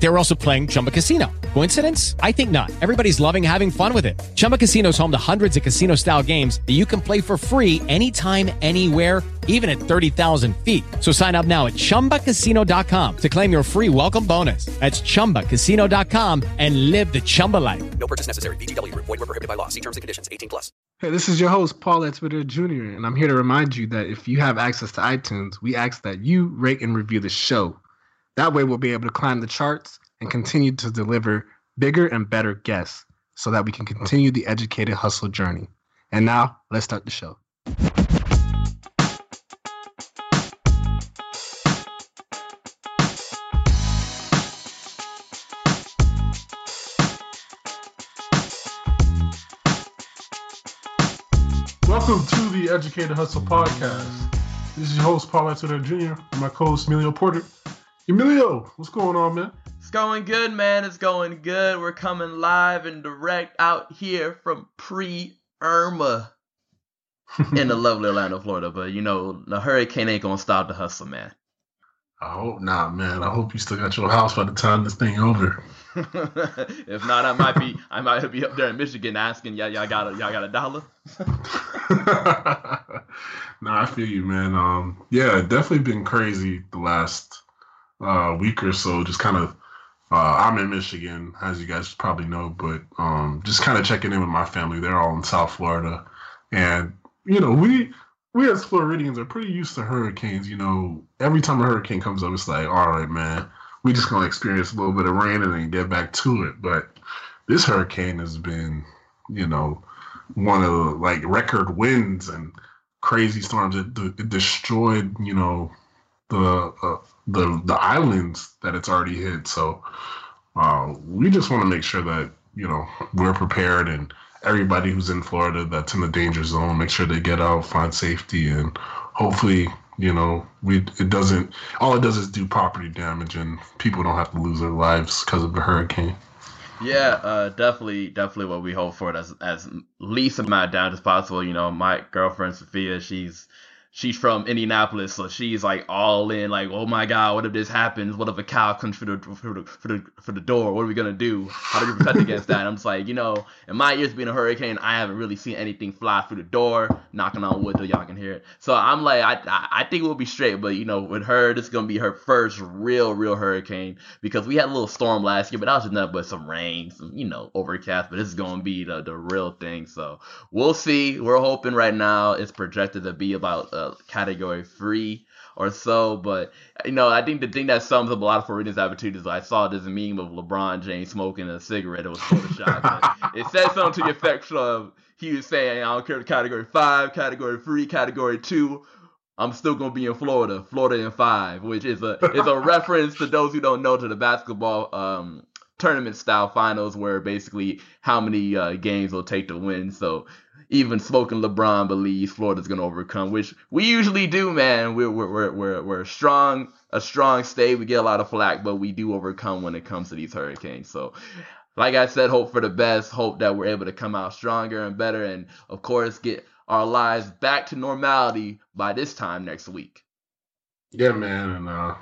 They were also playing Chumba Casino. Coincidence? I think not. Everybody's loving having fun with it. Chumba Casino is home to hundreds of casino style games that you can play for free anytime, anywhere, even at 30,000 feet. So sign up now at chumbacasino.com to claim your free welcome bonus. That's chumbacasino.com and live the Chumba life. No purchase necessary. VGW Group. Void were prohibited by law. See terms and conditions. 18 plus. Hey, this is your host, Paul Twitter Jr., and I'm here to remind you that if you have access to iTunes, we ask that you rate and review the show. That way, we'll be able to climb the charts and continue to deliver bigger and better guests so that we can continue the educated hustle journey. And now, let's start the show. Welcome to the Educated Hustle Podcast. This is your host, Paul Twitter Jr., and my co-host, Emilio Porter. Emilio, what's going on, man? It's going good, man. It's going good. We're coming live and direct out here from pre Irma in the lovely Orlando, Florida. But you know, the hurricane ain't gonna stop the hustle, man. I hope not, man. I hope you still got your house by the time this thing over. if not, I might be I might be up there in Michigan asking y'all y'all got a y'all got a dollar. no, I feel you, man. Um, yeah, definitely been crazy the last uh, week or so. Just kind of, uh, I'm in Michigan, as you guys probably know, but um, just kind of checking in with my family. They're all in South Florida, and you know, we we as Floridians are pretty used to hurricanes. You know, every time a hurricane comes up, it's like, all right, man, we just gonna experience a little bit of rain and then get back to it. But this hurricane has been, you know, one of the, like record winds and crazy storms. It, it destroyed, you know, the uh, the the islands that it's already hit. So uh, we just want to make sure that you know we're prepared and everybody who's in Florida that's in the danger zone, make sure they get out, find safety, and hopefully you know we it doesn't all it does is do property damage and people don't have to lose their lives because of the hurricane. Yeah, uh, definitely, definitely what we hope for it as as least amount of damage as possible. You know, my girlfriend Sophia, she's she's from Indianapolis, so she's like all in, like, oh my god, what if this happens? What if a cow comes for the for the for the, for the door? What are we gonna do? How do we protect against that? And I'm just like, you know, in my years being a hurricane, I haven't really seen anything fly through the door, knocking on wood till y'all can hear it. So I'm like, I I, think we'll be straight, but you know, with her, this is gonna be her first real real hurricane because we had a little storm last year, but that was just nothing but some rain, some you know overcast. But this is gonna be the the real thing. So we'll see. We're hoping right now it's projected to be about. Uh, category three or so. But you know, I think the thing that sums up a lot of Floridians' attitude is I saw this meme of LeBron James smoking a cigarette. It was photoshopped. it said something to the effect of he was saying, "I don't care category five, category three, category two. I'm still gonna be in Florida, Florida in five, which is a is a reference to those who don't know to the basketball um, tournament style finals, where basically how many uh, games will take to win. So even smoking LeBron believes Florida's gonna overcome, which we usually do, man. We're we're we're we're, we're strong, a strong state. We get a lot of flack, but we do overcome when it comes to these hurricanes. So, like I said, hope for the best. Hope that we're able to come out stronger and better, and of course get our lives back to normality by this time next week. Yeah, man, and uh,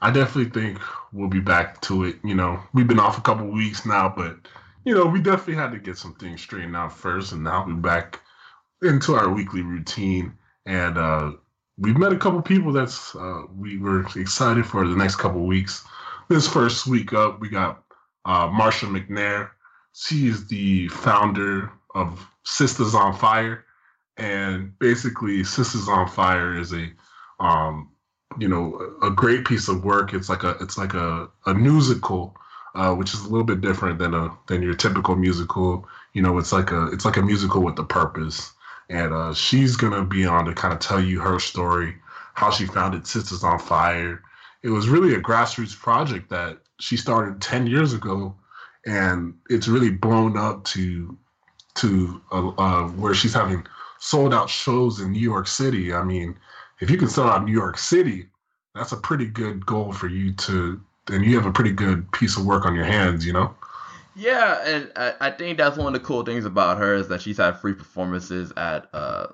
I definitely think we'll be back to it. You know, we've been off a couple weeks now, but you know, we definitely had to get some things straightened out first, and now we're back into our weekly routine. And uh, we've met a couple people that's uh, we were excited for the next couple weeks. This first week up, we got uh, Marcia McNair. She is the founder of Sistas on Fire, and basically, Sistas on Fire is a um, you know a great piece of work. It's like a it's like a a musical uh, which is a little bit different than a than your typical musical. You know, it's like a it's like a musical with a purpose. And uh, she's gonna be on to kind of tell you her story, how she founded Sistas on Fire. It was really a grassroots project that she started ten years ago, and it's really blown up to to uh, uh, where she's having sold out shows in New York City. I mean, if you can sell out New York City, that's a pretty good goal for you to then you have a pretty good piece of work on your hands, you know? Yeah, and I, think that's one of the cool things about her is that she's had free performances at uh,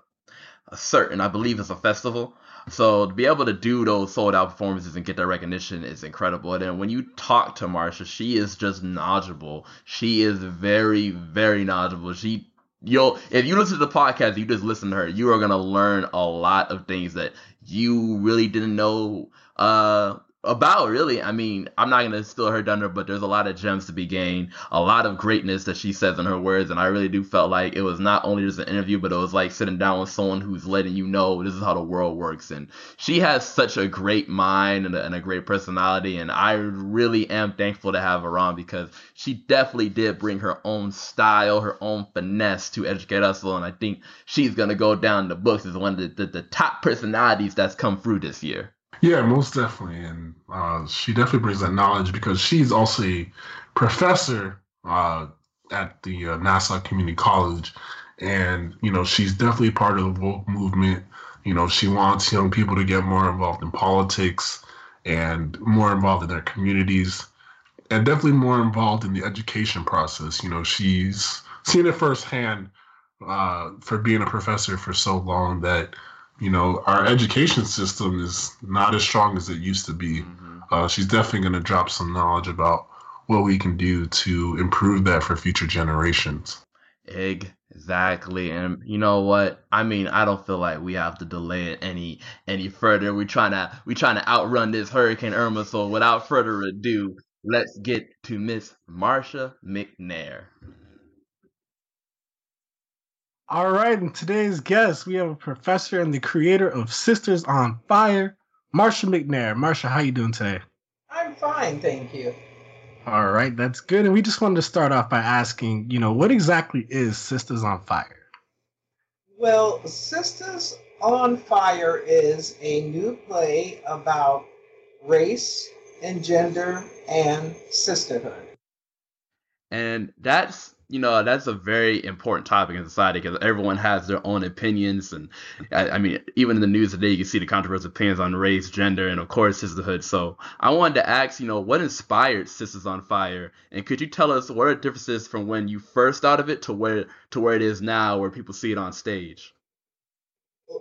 a certain, I believe it's a festival. So to be able to do those sold out performances and get that recognition is incredible. And then when you talk to Marcia, she is just knowledgeable. She is very, very knowledgeable. She you'll if you listen to the podcast, you just listen to her, you are gonna learn a lot of things that you really didn't know uh about really. I mean i'm not going to steal her thunder but there's a lot of gems to be gained a lot of greatness that she says in her words and i really do felt like it was not only just an interview but it was like sitting down with someone who's letting you know this is how the world works and she has such a great mind and a, and a great personality and i really am thankful to have her on because she definitely did bring her own style her own finesse to educate us all and i think she's going to go down the books as one of the, the, the top personalities that's come through this year yeah, most definitely, and uh, she definitely brings that knowledge because she's also a professor uh, at the uh, Nassau Community College, and you know she's definitely part of the woke movement. You know, she wants young people to get more involved in politics and more involved in their communities, and definitely more involved in the education process. You know, she's seen it firsthand uh, for being a professor for so long that you know, our education system is not as strong as it used to be. Mm-hmm. Uh, she's definitely going to drop some knowledge about what we can do to improve that for future generations. Exactly. And you know what? I mean, I don't feel like we have to delay it any any further. We're trying to we trying to outrun this Hurricane Irma. So without further ado, let's get to Miss Marcia McNair. All right, and today's guest, we have a professor and the creator of Sistas on Fire, Marcia McNair. Marcia, how you doing today? I'm fine, thank you. All right, that's good. And we just wanted to start off by asking, you know, what exactly is Sistas on Fire? Well, Sistas on Fire is a new play about race and gender and sisterhood. And that's you know that's a very important topic in society because everyone has their own opinions and I, I, mean even in the news today you can see the controversial opinions on race gender and of course sisterhood. So i wanted to ask you know what inspired sistas on fire? And could you tell us what are differences from when you first thought of it to where to where it is now where people see it on stage?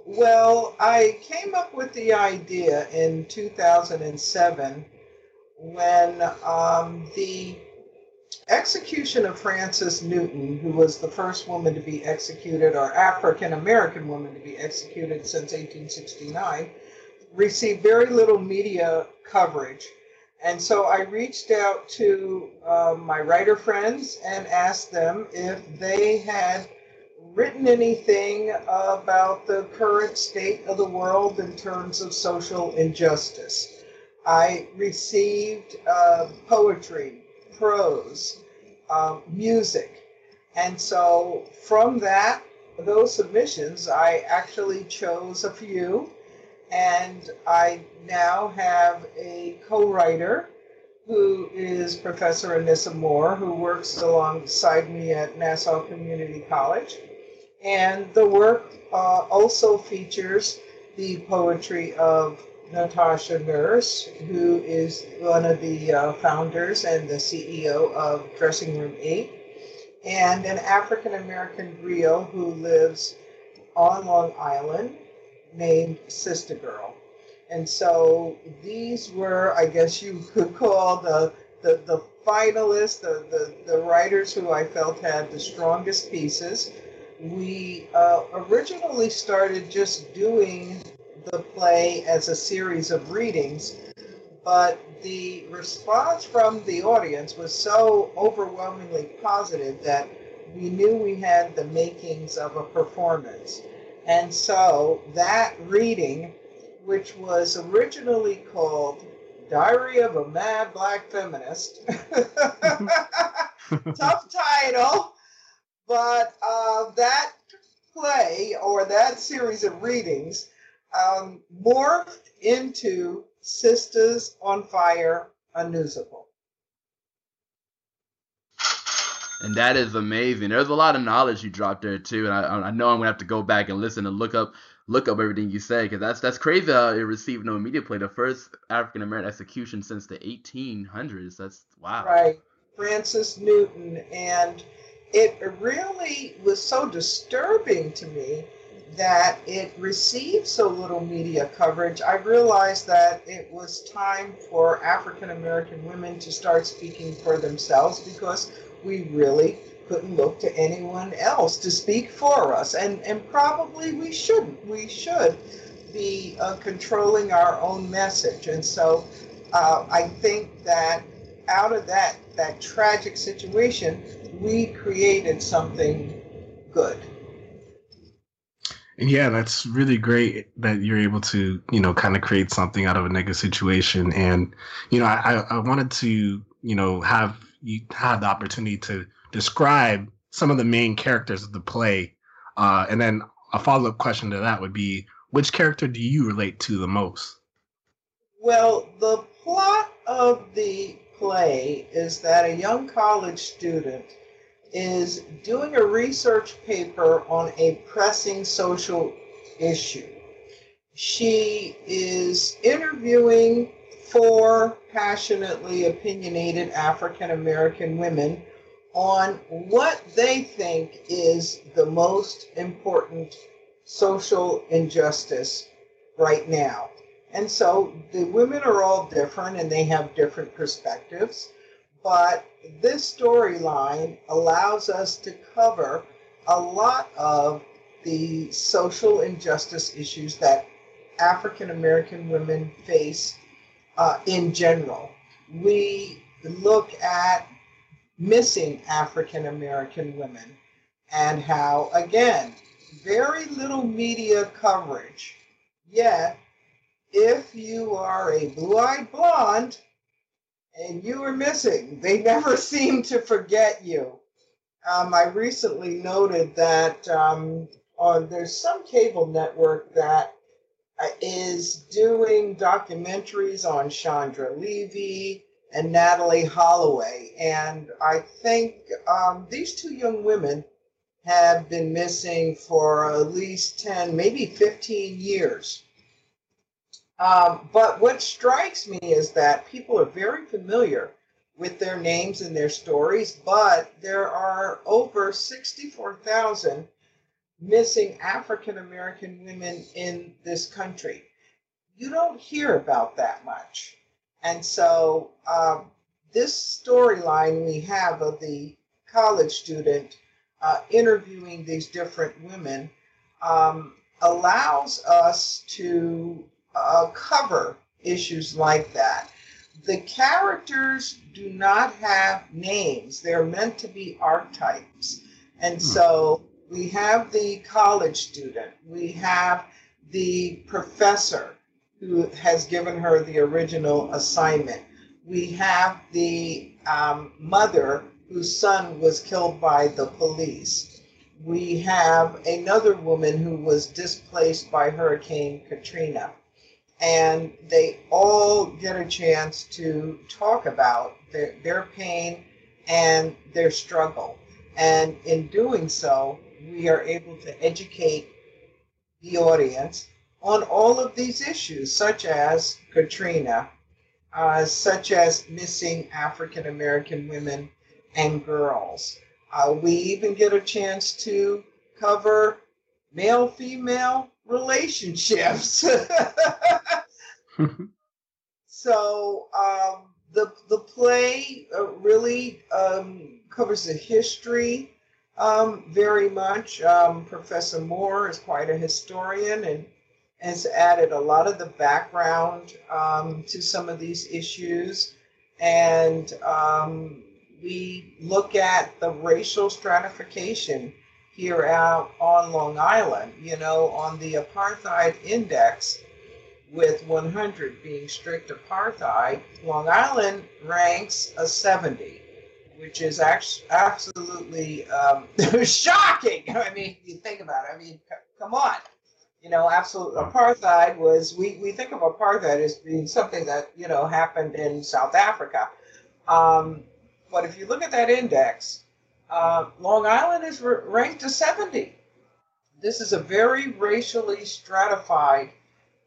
Well i came up with the idea in 2007 when um, the execution of Frances Newton, who was the first woman to be executed, or African American woman to be executed since 1869, received very little media coverage. And so I reached out to uh, my writer friends and asked them if they had written anything about the current state of the world in terms of social injustice. I received uh, poetry, prose, um, music. And so from that, those submissions, I actually chose a few. And I now have a co writer who is Professor Anissa Moore, who works alongside me at Nassau Community College. And the work uh, also features the poetry of Natasha Nurse, who is one of the uh, founders and the CEO of Dressing Room 8, and an African American griot who lives on Long Island named Sister Girl. And so these were, I guess you could call the the, the finalists, the, the, the writers who I felt had the strongest pieces. We uh, originally started just doing the play as a series of readings, but the response from the audience was so overwhelmingly positive that we knew we had the makings of a performance. And so that reading, which was originally called Diary of a Mad Black Feminist, tough title, but uh, that play or that series of readings um, morphed into Sistas on Fire, musical. And that is amazing. There's a lot of knowledge you dropped there too, and I, I know I'm gonna have to go back and listen and look up look up everything you said because that's that's crazy how it received no media play. The first African American execution since the 1800s. That's wow. Right. Frances Newton, and it really was so disturbing to me that it received so little media coverage. I realized that it was time for African American women to start speaking for themselves because we really couldn't look to anyone else to speak for us. And, and probably we shouldn't. We should be uh, controlling our own message. And so uh, I think that out of that, that tragic situation, we created something good. And yeah, that's really great that you're able to, you know, kind of create something out of a negative situation. And, you know, I, I wanted to, you know, have you have the opportunity to describe some of the main characters of the play. Uh, and then a follow up question to that would be which character do you relate to the most? Well, the plot of the play is that a young college student is doing a research paper on a pressing social issue. She is interviewing four passionately opinionated African American women on what they think is the most important social injustice right now. And so the women are all different and they have different perspectives. But this storyline allows us to cover a lot of the social injustice issues that African American women face uh, in general. We look at missing African American women and how, again, very little media coverage. Yet, if you are a blue eyed blonde, and you were missing. They never seem to forget you. Um, I recently noted that um, on, there's some cable network that uh, doing documentaries on Chandra Levy and Natalee Holloway. And I think um, these two young women have been missing for at least 10, maybe 15 years. Um, but what strikes me is that people are very familiar with their names and their stories, but there are over 64,000 missing African American women in this country. You don't hear about that much. And so, um, this storyline we have of the college student uh, interviewing these different women um, allows us to uh, cover issues like that. The characters do not have names, they're meant to be archetypes. And hmm. so we have the college student, we have the professor who has given her the original assignment, we have the um, mother whose son was killed by the police. We have another woman who was displaced by Hurricane Katrina and they all get a chance to talk about their, their pain and their struggle. And in doing so, we are able to educate the audience on all of these issues, such as Katrina, uh, such as missing African American women and girls. Uh, we even get a chance to cover male female relationships. so um, the the play uh, really um, covers the history um, very much. Um, Professor Moore is quite a historian and has added a lot of the background um, to some of these issues, and um, we look at the racial stratification here out on Long Island. You know, on the apartheid index with 100 being strict apartheid, Long Island ranks a 70, which is absolutely um, shocking. I mean, you think about it. I mean, come on. You know, absolute apartheid was, we, we think of apartheid as being something that, you know, happened in South Africa. Um, but if you look at that index, uh, Long Island is r- ranked a 70. This is a very racially stratified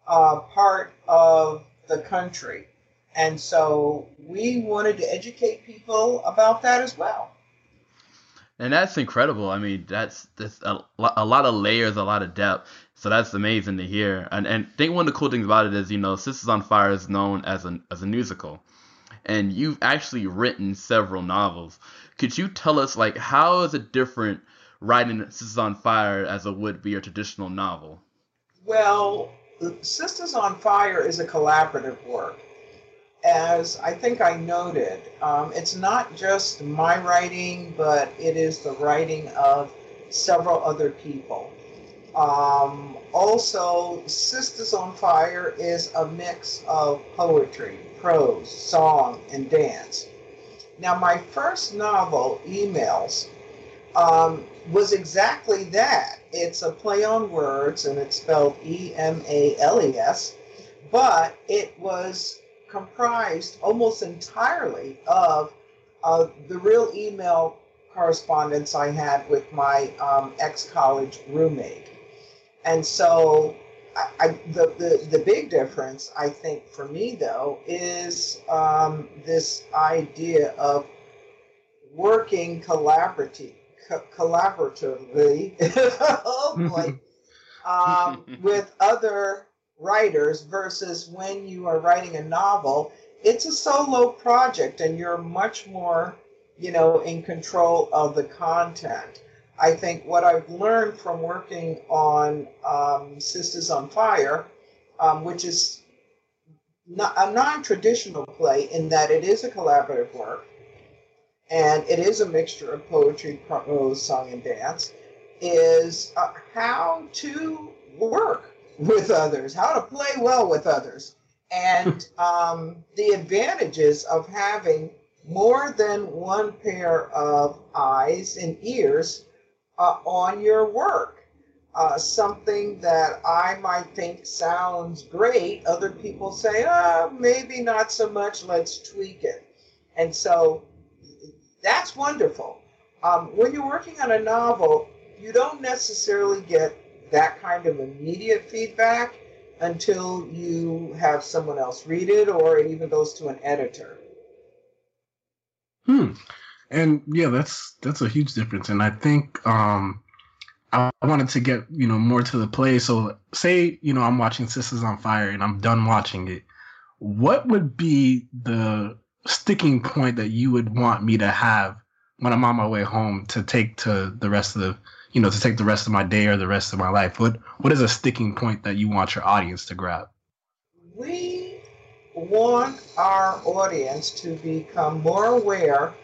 uh, part of the country. And so we wanted to educate people about that as well. And that's incredible. I mean, that's that's a, a lot of layers, a lot of depth. So that's amazing to hear. And and I think one of the cool things about it is, you know, Sistas on Fire is known as an as a musical, and you've actually written several novels. Could you tell us like how is it different writing Sistas on Fire as it would be a traditional novel? Well, Sistas on Fire is a collaborative work. As I think I noted, um, it's not just my writing, but it is the writing of several other people. Um, also, Sistas on Fire is a mix of poetry, prose, song, and dance. Now, my first novel, Emails, um, was exactly that. It's a play on words and it's spelled E M A L E S, but it was comprised almost entirely of uh, the real email correspondence I had with my um, ex college roommate. And so I, I, the, the, the big difference, I think, for me, though, is um, this idea of working collaborative, co- collaboratively boy, um, with other writers versus when you are writing a novel, it's a solo project and you're much more, you know, in control of the content. I think what I've learned from working on um, Sistas on Fire, um, which is not, a non traditional play in that it is a collaborative work and it is a mixture of poetry, prose, song, and dance, is uh, how to work with others, how to play well with others, and um, the advantages of having more than one pair of eyes and ears uh, on your work. Uh, something that I might think sounds great, other people say, oh, maybe not so much, let's tweak it. And so that's wonderful. Um, when you're working on a novel, you don't necessarily get that kind of immediate feedback until you have someone else read it or it even goes to an editor. Hmm. And yeah, that's that's a huge difference. And I think um I wanted to get, you know, more to the play. So say, you know, I'm watching Sistas on Fire and I'm done watching it. What would be the sticking point that you would want me to have when I'm on my way home to take to the rest of the you know to take the rest of my day or the rest of my life what what is a sticking point that you want your audience to grab we want our audience to become more aware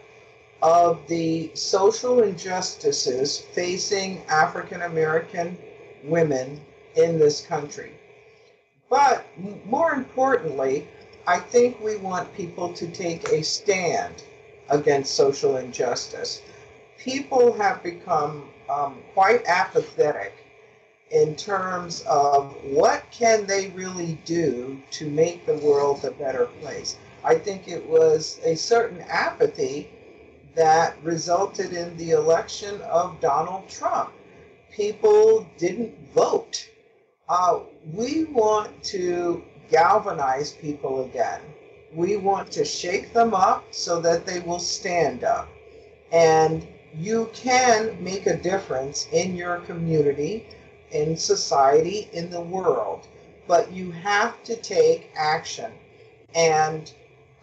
of the social injustices facing African American women in this country. But more importantly, I think we want people to take a stand against social injustice. People have become um, quite apathetic in terms of what can they really do to make the world a better place. I think it was a certain apathy that resulted in the election of Donald Trump. People didn't vote. Uh, we want to galvanize people again. We want to shake them up so that they will stand up. And you can make a difference in your community, in society, in the world, but you have to take action. And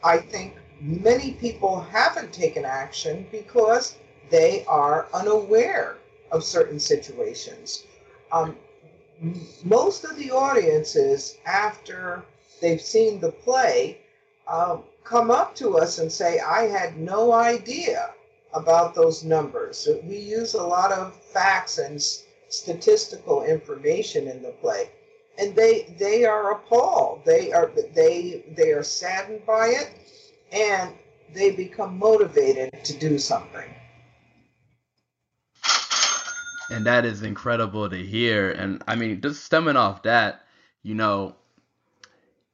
I think many people haven't taken action because they are unaware of certain situations. Um, most of the audiences, after they've seen the play, um, come up to us and say, I had no idea about those numbers. We use a lot of facts and statistical information in the play. And they they are appalled. They are they they are saddened by it and they become motivated to do something and that is incredible to hear. And I mean, just stemming off that, you know,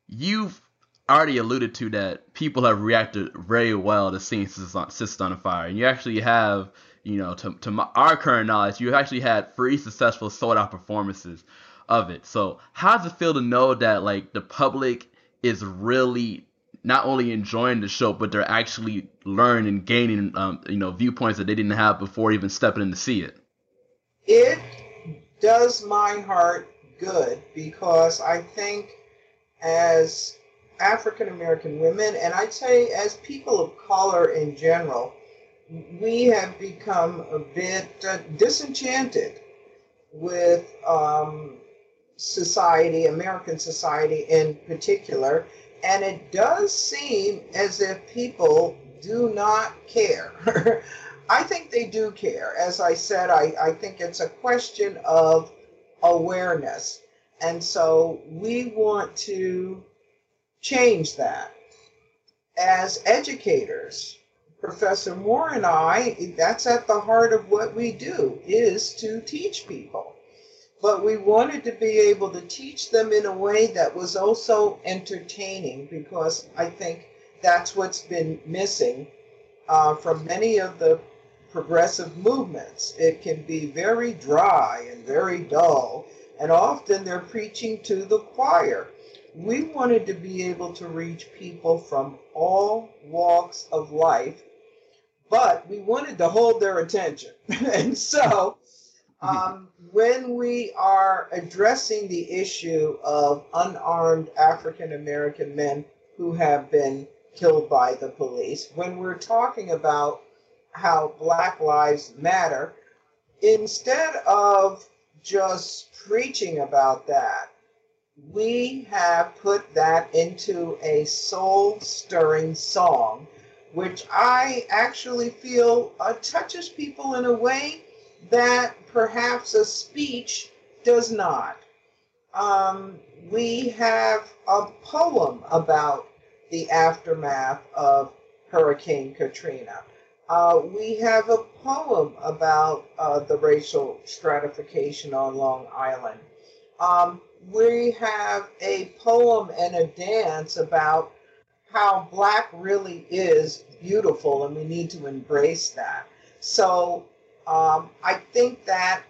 you've already alluded to that people have reacted very well to seeing Sisters on, a Fire, and you actually have, you know, to to my, our current knowledge, you actually had three successful sold out performances of it. So how does it feel to know that like the public is really not only enjoying the show, but they're actually learning and gaining, um, you know, viewpoints that they didn't have before even stepping in to see it. It does my heart good because I think as African American women, and I'd say as people of color in general, we have become a bit uh, disenchanted with um, society, American society in particular, and it does seem as if people do not care. I think they do care. As I said, I, I think it's a question of awareness. And so we want to change that. As educators, Professor Moore and I, that's at the heart of what we do, is to teach people. But we wanted to be able to teach them in a way that was also entertaining because I think that's what's been missing uh, from many of the progressive movements. It can be very dry and very dull, and often they're preaching to the choir. We wanted to be able to reach people from all walks of life, but we wanted to hold their attention. and so, um, when we are addressing the issue of unarmed African American men who have been killed by the police, when we're talking about how Black Lives Matter, instead of just preaching about that, we have put that into a soul stirring song, which I actually feel uh, touches people in a way that perhaps a speech does not. Um, we have a poem about the aftermath of Hurricane Katrina. Uh, we have a poem about uh, the racial stratification on Long Island. Um, we have a poem and a dance about how black really is beautiful, and we need to embrace that. So um, I think that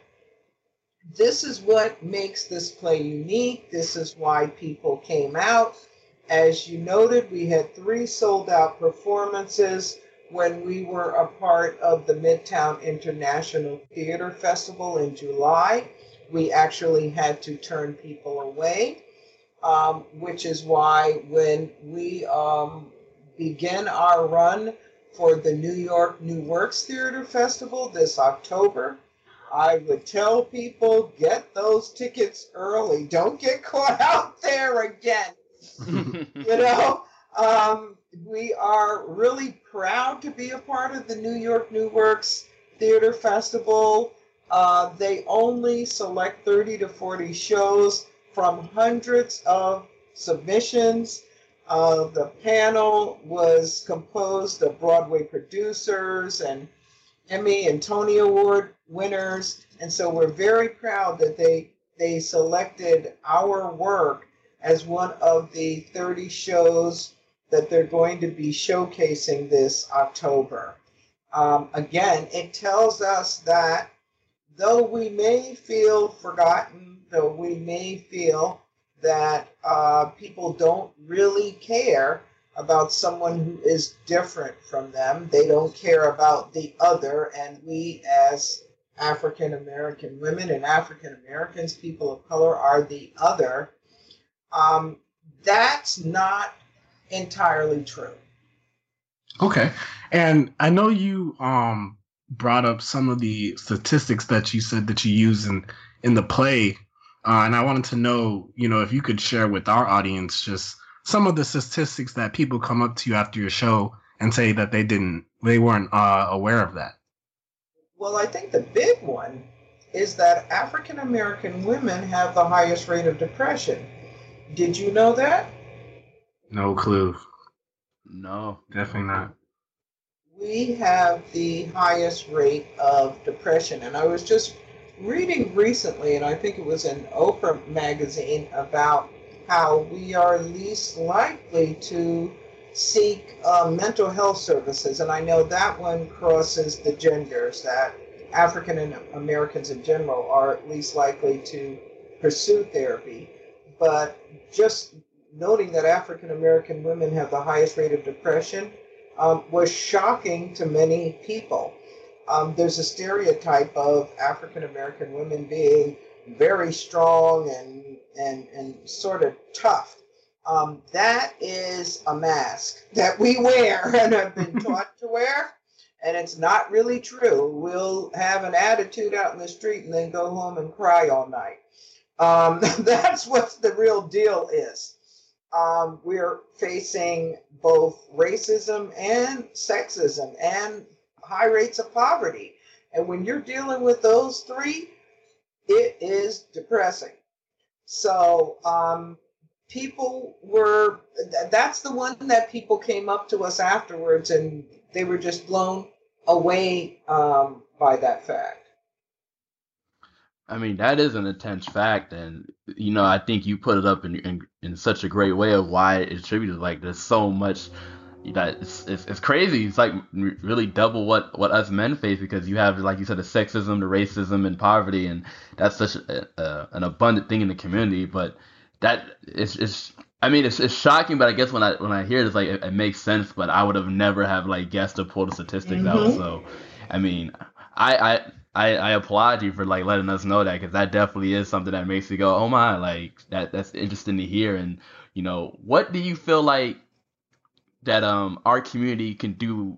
this is what makes this play unique. This is why people came out. As you noted, we had three sold out performances when we were a part of the Midtown International Theater Festival in July. We actually had to turn people away, um, which is why when we um, begin our run for the New York New Works Theater Festival this October, I would tell people get those tickets early. Don't get caught out there again. you know, um, we are really proud to be a part of the New York New Works Theater Festival. Uh, they only select 30 to 40 shows from hundreds of submissions. Uh, the panel was composed of Broadway producers and Emmy and Tony Award winners, and so we're very proud that they they selected our work as one of the 30 shows that they're going to be showcasing this October. Um, again, it tells us that though we may feel forgotten, though we may feel that uh, people don't really care about someone who is different from them, they don't care about the other, and we as African American women and African Americans, people of color, are the other. Um, that's not entirely true. Okay. And I know you um brought up some of the statistics that you said that you use in in the play. Uh, and I wanted to know, you know, if you could share with our audience just some of the statistics that people come up to you after your show and say that they didn't, they weren't uh, aware of that. Well, I think the big one is that African American women have the highest rate of depression. Did you know that? No clue. No. Definitely not. We have the highest rate of depression. And I was just reading recently, and I think it was in Oprah magazine, about how we are least likely to seek uh, mental health services. And I know that one crosses the genders, that African Americans in general are least likely to pursue therapy. But just noting that African American women have the highest rate of depression um, was shocking to many people. Um, there's a stereotype of African American women being very strong and and and sort of tough. Um, that is a mask that we wear and have been taught to wear, and it's not really true. We'll have an attitude out in the street and then go home and cry all night. Um, that's what the real deal is. Um, we're facing both racism and sexism and high rates of poverty. And when you're dealing with those three, it is depressing. So um, people were, that's the one that people came up to us afterwards and they were just blown away um, by that fact. I mean, that is an intense fact, and you know, I think you put it up in in, in such a great way of why it's attributed. Like, there's so much that it's, it's, it's crazy. It's like really double what what us men face because you have, like you said, the sexism, the racism, and poverty, and that's such a, a, an abundant thing in the community. But that it's it's I mean, it's, it's shocking, but I guess when I when I hear it, it's like it, it makes sense. But I would have never have like guessed to pull the statistics mm-hmm. out. So, I mean, I I I, I applaud you for like letting us know that because that definitely is something that makes me go, oh my, like that that's interesting to hear. And you know, what do you feel like that um our community can do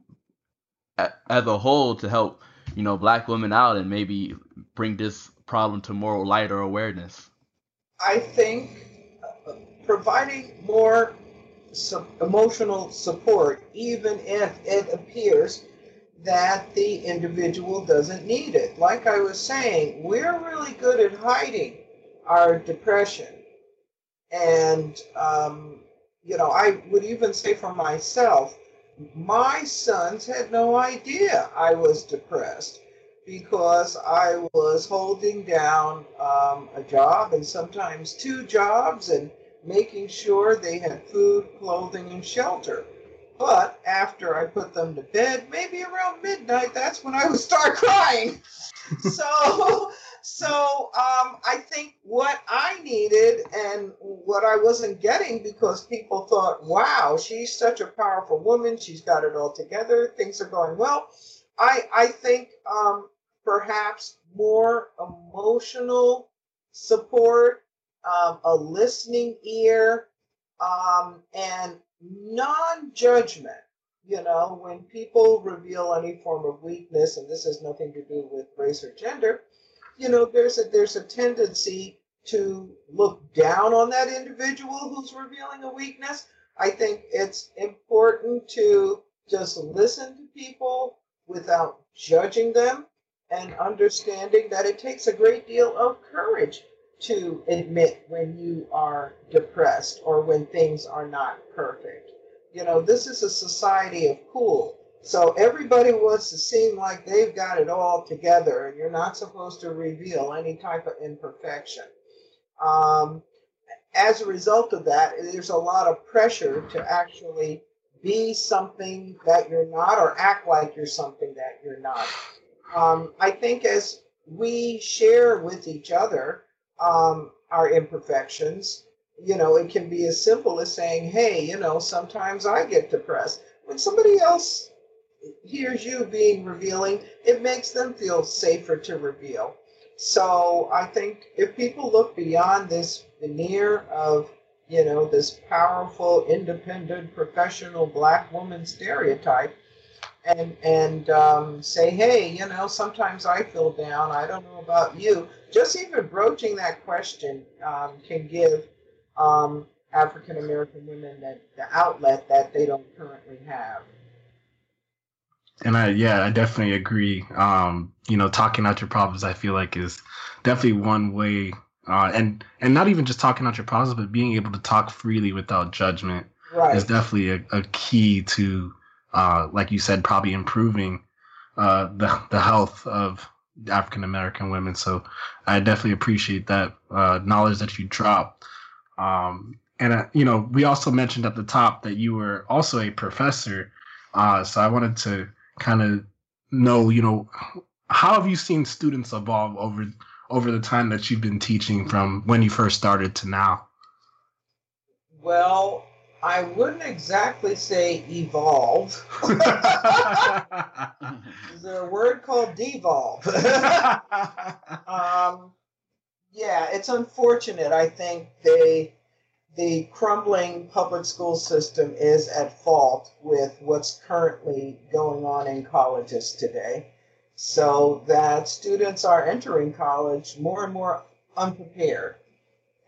as a whole to help you know black women out and maybe bring this problem to more light or awareness? I think uh, providing more emotional support, even if it appears that the individual doesn't need it. Like I was saying, we're really good at hiding our depression. And, um, you know, I would even say for myself, my sons had no idea I was depressed because I was holding down um, a job and sometimes two jobs and making sure they had food, clothing, and shelter. But after I put them to bed, maybe around midnight, that's when I would start crying. so, so um, I think what I needed and what I wasn't getting because people thought, "Wow, she's such a powerful woman. She's got it all together. Things are going well." I I think um, perhaps more emotional support, um, a listening ear, um, and non judgment. You know, when people reveal any form of weakness, and this has nothing to do with race or gender, you know, there's a there's a tendency to look down on that individual who's revealing a weakness. I think it's important to just listen to people without judging them and understanding that it takes a great deal of courage to admit when you are depressed or when things are not perfect. You know, this is a society of cool. So everybody wants to seem like they've got it all together, and you're not supposed to reveal any type of imperfection. Um, as a result of that, there's a lot of pressure to actually be something that you're not or act like you're something that you're not. Um, I think as we share with each other, um, our imperfections. You know, it can be as simple as saying, hey, you know, sometimes I get depressed. When somebody else hears you being revealing, it makes them feel safer to reveal. So I think if people look beyond this veneer of, you know, this powerful, independent, professional black woman stereotype, and and um, say, hey, you know, sometimes I feel down. I don't know about you. Just even broaching that question um, can give um, African American women that the outlet that they don't currently have. And I, yeah, I definitely agree. Um, you know, talking out your problems, I feel like is definitely one way, uh, and and not even just talking out your problems, but being able to talk freely without judgment right. is definitely a, a key to uh, like you said, probably improving uh, the the health of African American women. So I definitely appreciate that uh, knowledge that you dropped. Um, and uh, you know, we also mentioned at the top that you were also a professor. Uh, so I wanted to kind of know, you know, how have you seen students evolve over over the time that you've been teaching from when you first started to now? Well, I wouldn't exactly say evolve. Is there a word called devolve? um, yeah, it's unfortunate. I think they the crumbling public school system is at fault with what's currently going on in colleges today. So that students are entering college more and more unprepared.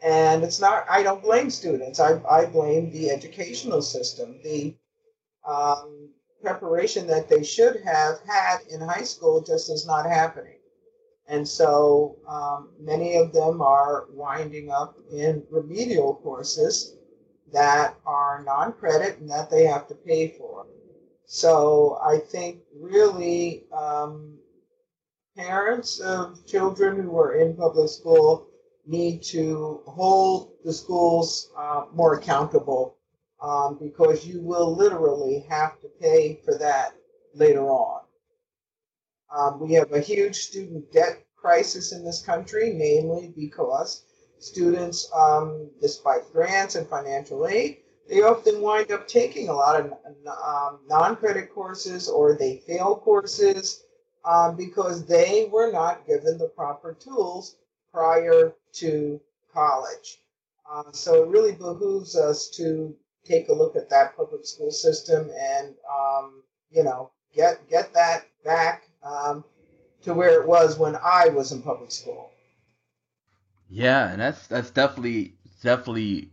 And it's not, I don't blame students, I, I blame the educational system. The um, preparation that they should have had in high school just is not happening. And so um, many of them are winding up in remedial courses that are non credit and that they have to pay for. So I think really um, parents of children who are in public school need to hold the schools uh, more accountable um, because you will literally have to pay for that later on. Um, we have a huge student debt crisis in this country, mainly because students, um, despite grants and financial aid, they often wind up taking a lot of um, non credit courses or they fail courses um, because they were not given the proper tools prior to college. Uh, so it really behooves us to take a look at that public school system and, um, you know, get get that back um, to where it was when I was in public school. Yeah, and that's that's definitely definitely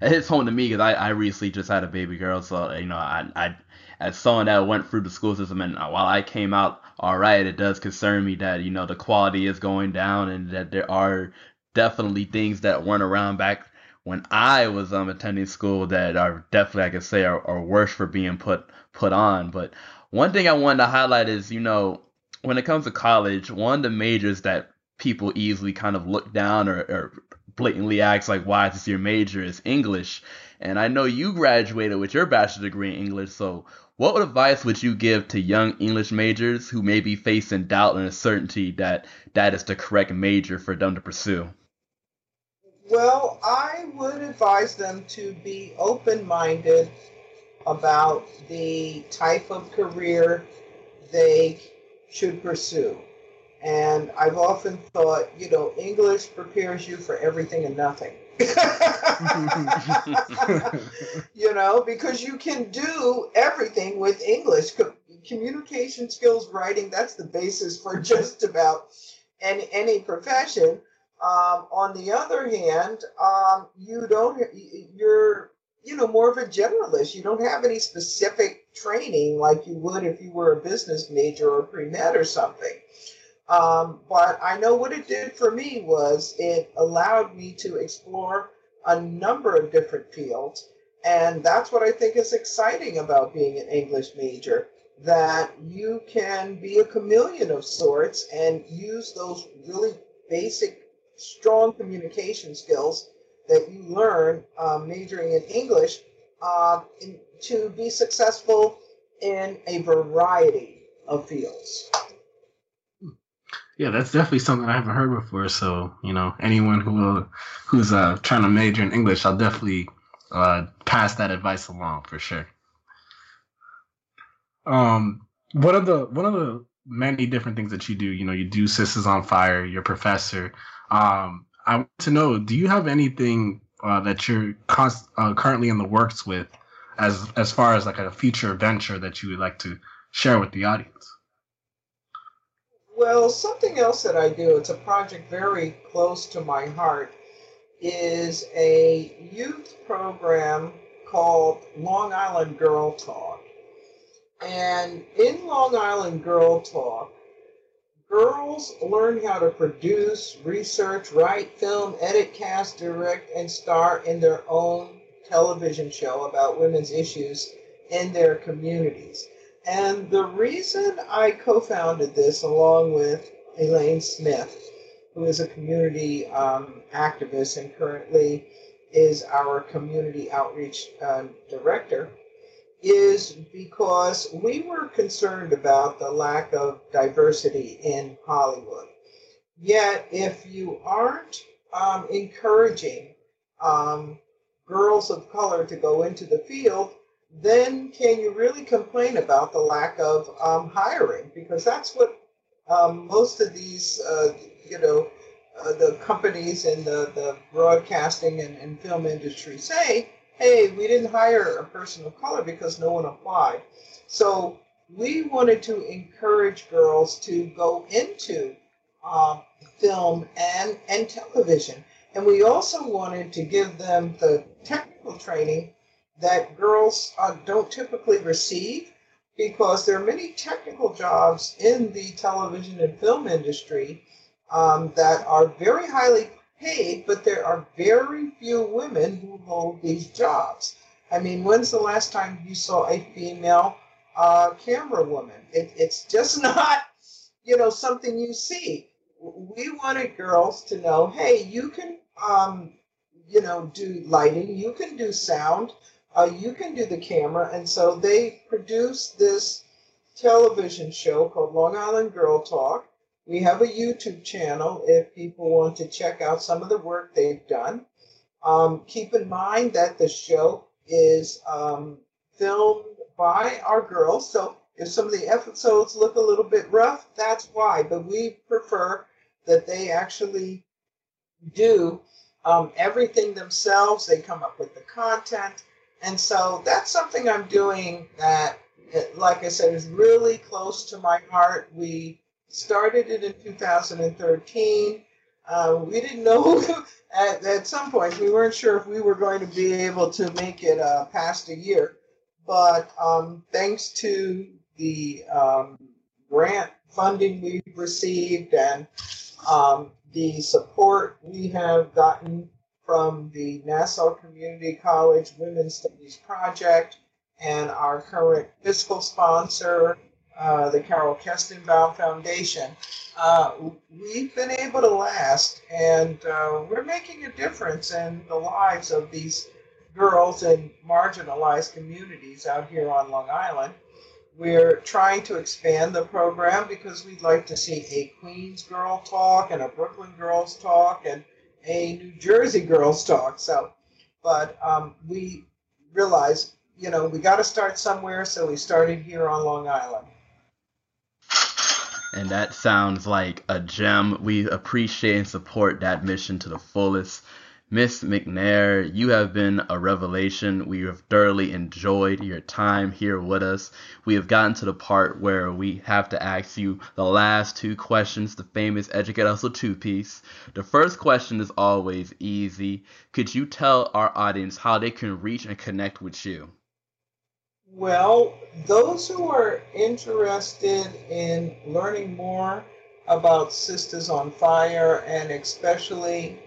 it hits home to me because I, I recently just had a baby girl, so you know I I as someone that went through the school system and while I came out all right, it does concern me that you know the quality is going down and that there are definitely things that weren't around back when I was um attending school that are definitely I could say are, are worse for being put put on. But one thing I wanted to highlight is you know when it comes to college, one of the majors that people easily kind of look down or, or blatantly ask like why is this your major is English. And I know you graduated with your bachelor's degree in English, so what advice would you give to young English majors who may be facing doubt and uncertainty that that is the correct major for them to pursue? Well, I would advise them to be open minded about the type of career they should pursue. And I've often thought, you know, English prepares you for everything and nothing. you know, because you can do everything with English. communication skills, writing, that's the basis for just about any, any profession. Um, on the other hand, um, you don't, you're, you know, more of a generalist. You don't have any specific training like you would if you were a business major or pre med or something. Um, but I know what it did for me was it allowed me to explore a number of different fields. And that's what I think is exciting about being an English major that you can be a chameleon of sorts and use those really basic strong communication skills that you learn um, majoring in English uh, in, to be successful in a variety of fields. Yeah, that's definitely something I haven't heard before. So, you know, anyone who who's uh, trying to major in English, I'll definitely uh, pass that advice along for sure. Um, one of the one of the many different things that you do, you know, you do Sistas on Fire, you're professor. Um, I want to know, do you have anything uh, that you're const- uh, currently in the works with, as as far as like a future venture that you would like to share with the audience? Well, something else that I do, it's a project very close to my heart, is a youth program called Long Island Girl Talk. And in Long Island Girl Talk, Girls learn how to produce, research, write, film, edit, cast, direct, and star in their own television show about women's issues in their communities. And the reason I co founded this along with Elaine Smith, who is a community um, activist and currently is our community outreach uh, director, is because we were concerned about the lack of diversity in Hollywood. Yet, if you aren't um, encouraging um, girls of color to go into the field, then can you really complain about the lack of um, hiring? Because that's what um, most of these, uh, you know, uh, the companies in the, the broadcasting and, and film industry say, hey, we didn't hire a person of color because no one applied. So we wanted to encourage girls to go into um, film and, and television. And we also wanted to give them the technical training that girls uh, don't typically receive because there are many technical jobs in the television and film industry um, that are very highly paid, but there are very few women who hold these jobs. I mean, when's the last time you saw a female uh, camera woman? It, it's just not, you know, something you see. We wanted girls to know, hey, you can, um, you know, do lighting, you can do sound, uh, you can do the camera, and so they produced this television show called Long Island Girl Talk we have a YouTube channel if people want to check out some of the work they've done. Um, keep in mind that the show is um, filmed by our girls, so if some of the episodes look a little bit rough, that's why. But we prefer that they actually do um, everything themselves. They come up with the content. And so that's something I'm doing that, like I said, is really close to my heart. We started it in 2013. Uh, we didn't know at, at some point, we weren't sure if we were going to be able to make it uh, past a year. But um, thanks to the um, grant funding we've received and um, the support we have gotten from the Nassau Community College Women's Studies Project and our current fiscal sponsor, uh, the Carol Kestenbaum Foundation, uh, we've been able to last, and uh, we're making a difference in the lives of these girls in marginalized communities out here on Long Island. We're trying to expand the program because we'd like to see a Queens Girl Talk and a Brooklyn Girls Talk and a New Jersey Girls Talk. So, but um, we realized, you know, we got to start somewhere, so we started here on Long Island and that sounds like a gem. We appreciate and support that mission to the fullest. Miss McNair, you have been a revelation. We have thoroughly enjoyed your time here with us. We have gotten to the part where we have to ask you the last two questions, the famous Educate Hustle two piece. The first question is always easy. Could you tell our audience how they can reach and connect with you? Well, those who are interested in learning more about Sistas on Fire and especially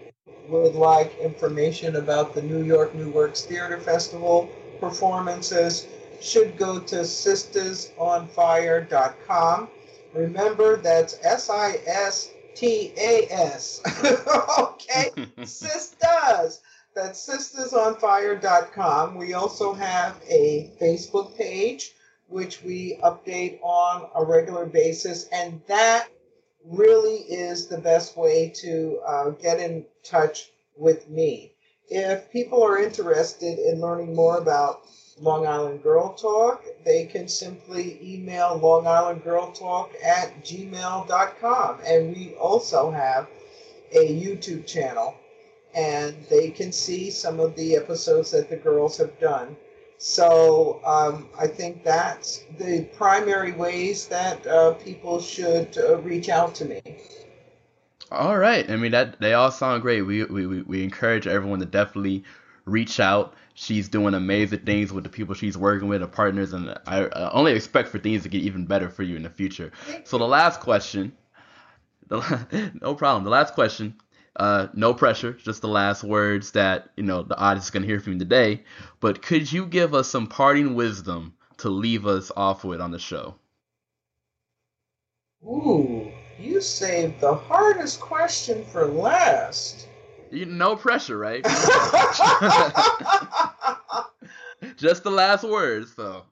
would like information about the New York New Works Theater Festival performances should go to sistasonfire.com. Remember, that's S I S T A S. okay? Sistas. That's sistasonfire.com. We also have a Facebook page, which we update on a regular basis, and that really is the best way to uh, get in touch with me. If people are interested in learning more about Long Island Girl Talk, they can simply email Long Island Girl Talk at gmail.com. And we also have a YouTube channel and they can see some of the episodes that the girls have done. So um, I think that's the primary ways that uh, people should uh, reach out to me. All right. I mean that they all sound great. We we we encourage everyone to definitely reach out. She's doing amazing things with the people she's working with, the partners, and I uh, only expect for things to get even better for you in the future. So the last question, the, no problem. The last question uh, no pressure, just the last words that you know the audience is gonna hear from you today. But could you give us some parting wisdom to leave us off with on the show? Ooh, you saved the hardest question for last. You, no pressure, right? just the last words, though.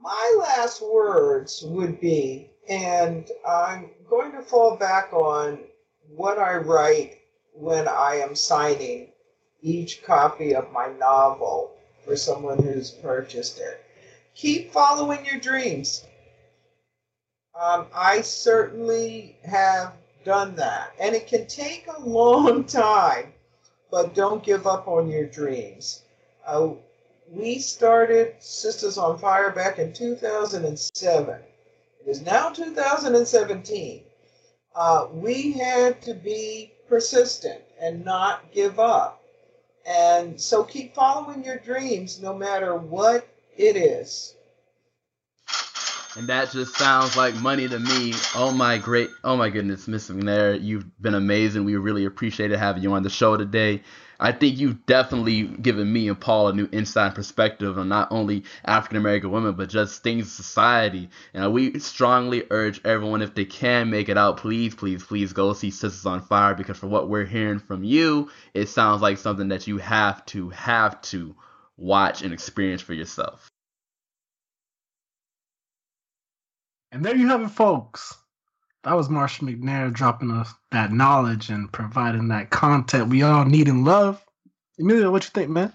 My last words would be, and I'm going to fall back on what I write when I am signing each copy of my novel for someone who's purchased it. Keep following your dreams. Um, I certainly have done that. And it can take a long time, but don't give up on your dreams. Uh, we started Sistas on Fire back in 2007. It is now 2017. Uh, we had to be persistent and not give up. And so keep following your dreams no matter what it is. And that just sounds like money to me. Oh my great, oh my goodness, Miss McNair, you've been amazing. We really appreciated having you on the show today. I think you've definitely given me and Paul a new insight perspective on not only African American women, but just things in society. And we strongly urge everyone, if they can make it out, please, please, please go see Sistas on Fire because for what we're hearing from you, it sounds like something that you have to, have to watch and experience for yourself. And there you have it, folks. That was Marcia McNair dropping us that knowledge and providing that content we all need and love. Emilio, what you think, man?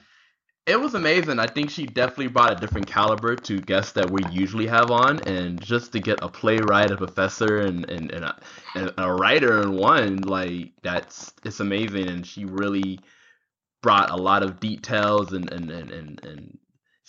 It was amazing. I think she definitely brought a different caliber to guests that we usually have on, and just to get a playwright, a professor, and and, and, a, and a writer in one, like that's it's amazing. And she really brought a lot of details and and and and, and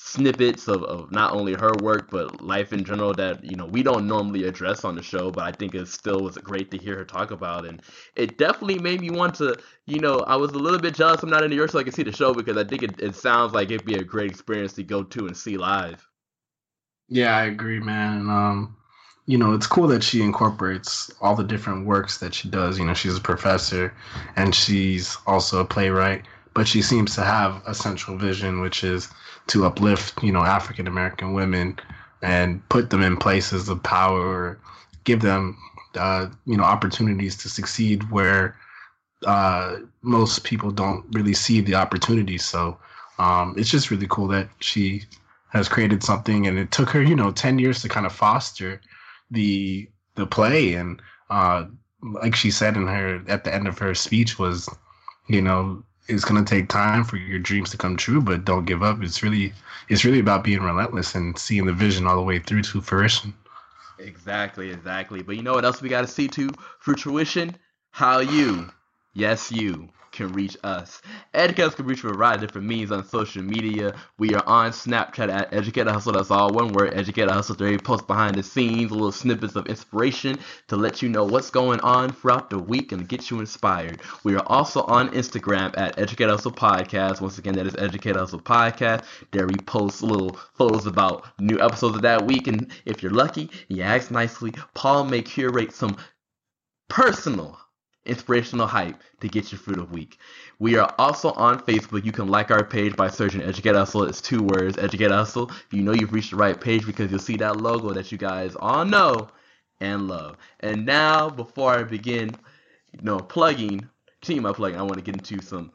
snippets of, of not only her work but life in general that you know we don't normally address on the show but i think it still was great to hear her talk about. And it definitely made me want to you know i was a little bit jealous i'm not in new york so i can see the show because i think it, it sounds like it'd be a great experience to go to and see live. Yeah i agree man. Um you know it's cool that she incorporates all the different works that she does. You know she's a professor and she's also a playwright but she seems to have a central vision which is to uplift, you know, African American women and put them in places of power, give them, uh, you know, opportunities to succeed where uh, most people don't really see the opportunities. So um, it's just really cool that she has created something, and it took her, you know, ten years to kind of foster the the play, and uh, like she said in her at the end of her speech was, you know, it's going to take time for your dreams to come true, but don't give up. It's really it's really about being relentless and seeing the vision all the way through to fruition. Exactly, exactly. But you know what else we got to see to fruition? How you, yes you, can reach us. Educators can reach a variety of different means on social media. We are on Snapchat at Educator Hustle. That's all one word, Educator Hustle. There post behind the scenes, little snippets of inspiration to let you know what's going on throughout the week and get you inspired. We are also on Instagram at Educator Hustle Podcast. Once again, that is Educator Hustle Podcast. There we post little photos about new episodes of that week. And if you're lucky you ask nicely, Paul may curate some personal inspirational hype to get you through the week. We are also on Facebook. You can like our page by searching Educate Hustle. It's two words, Educate Hustle. You know you've reached the right page because you'll see that logo that you guys all know and love. And now, before I begin, you know, plugging, team my plugging, I want to get into some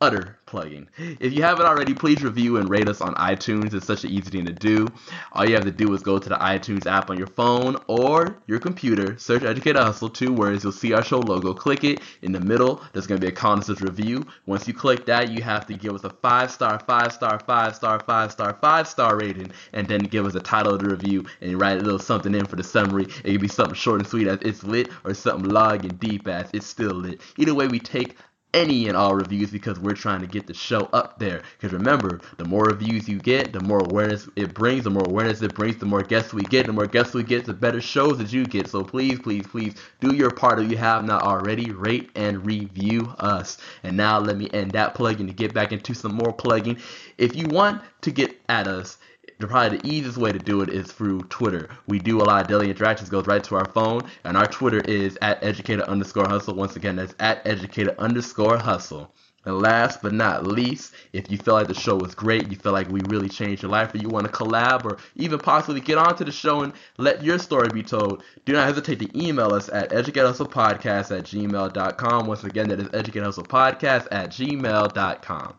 utter plugging. If you haven't already, please review and rate us on iTunes. It's such an easy thing to do. All you have to do is go to the iTunes app on your phone or your computer, search Educate Hustle, two words. You'll see our show logo. Click it. In the middle, there's going to be a Connoisseurs review. Once you click that, you have to give us a five star, five star, five star, five star, five star rating, and then give us a title of the review and write a little something in for the summary. It could be something short and sweet as it's lit or something long and deep as it's still lit. Either way, we take any and all reviews because we're trying to get the show up there. Because remember, the more reviews you get, the more awareness it brings. The more awareness it brings, the more guests we get. The more guests we get, the better shows that you get. So please, please, please do your part if you have not already. Rate and review us. And now let me end that plugging to get back into some more plugging. If you want to get at us, probably the easiest way to do it is through Twitter. We do a lot of daily interactions, goes right to our phone, and our Twitter is at educator underscore hustle. Once again, that's at educator underscore hustle. And last but not least, if you feel like the show was great, you feel like we really changed your life, or you want to collab, or even possibly get onto the show and let your story be told, do not hesitate to email us at educatehustlepodcast at gmail.com. Once again, that is educatehustlepodcast at gmail.com.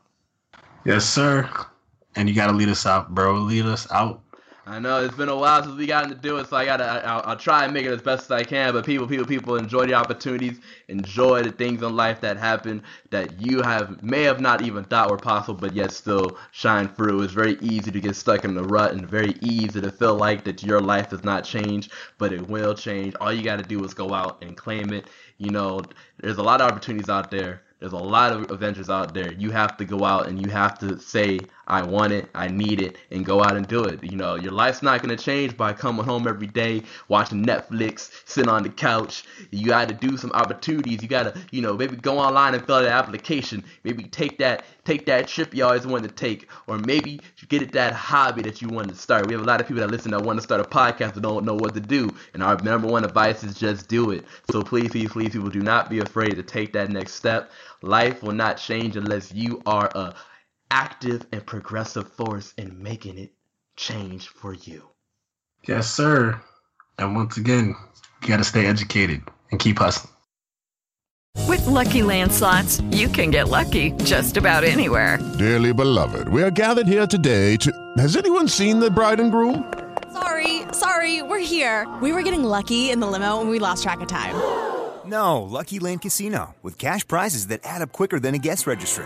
Yes, sir and you got to lead us out, bro. Lead us out. I know it's been a while since we gotten to do it, so I gotta. I'll, I'll, try and make it as best as I can. But people, people, people enjoy the opportunities, enjoy the things in life that happen that you have may have not even thought were possible, but yet still shine through. It's very easy to get stuck in the rut, and very easy to feel like that your life does not change, but it will change. All you gotta do is go out and claim it. You know, there's a lot of opportunities out there there's a lot of adventures out there. You have to go out and you have to say, I want it, I need it, and go out and do it. You know, your life's not to change by coming home every day, watching Netflix, sitting on the couch. You got to do some opportunities. You got to, you know, maybe go online and fill out an application. Maybe take that take that trip you always wanted to take, or maybe get it that hobby that you wanted to start. We have a lot of people that listen that want to start a podcast but don't know what to do. And our number one advice is just do it. So please, please, please, people, do not be afraid to take that next step. Life will not change unless you are a active and progressive force in making it change for you. Yes, sir. And once again, you got to stay educated and keep hustling. With lucky landslots, you can get lucky just about anywhere. Dearly beloved, we are gathered here today to. Has anyone seen the bride and groom? Sorry, sorry, we're here. We were getting lucky in the limo and we lost track of time. No, Lucky Land Casino, with cash prizes that add up quicker than a guest registry.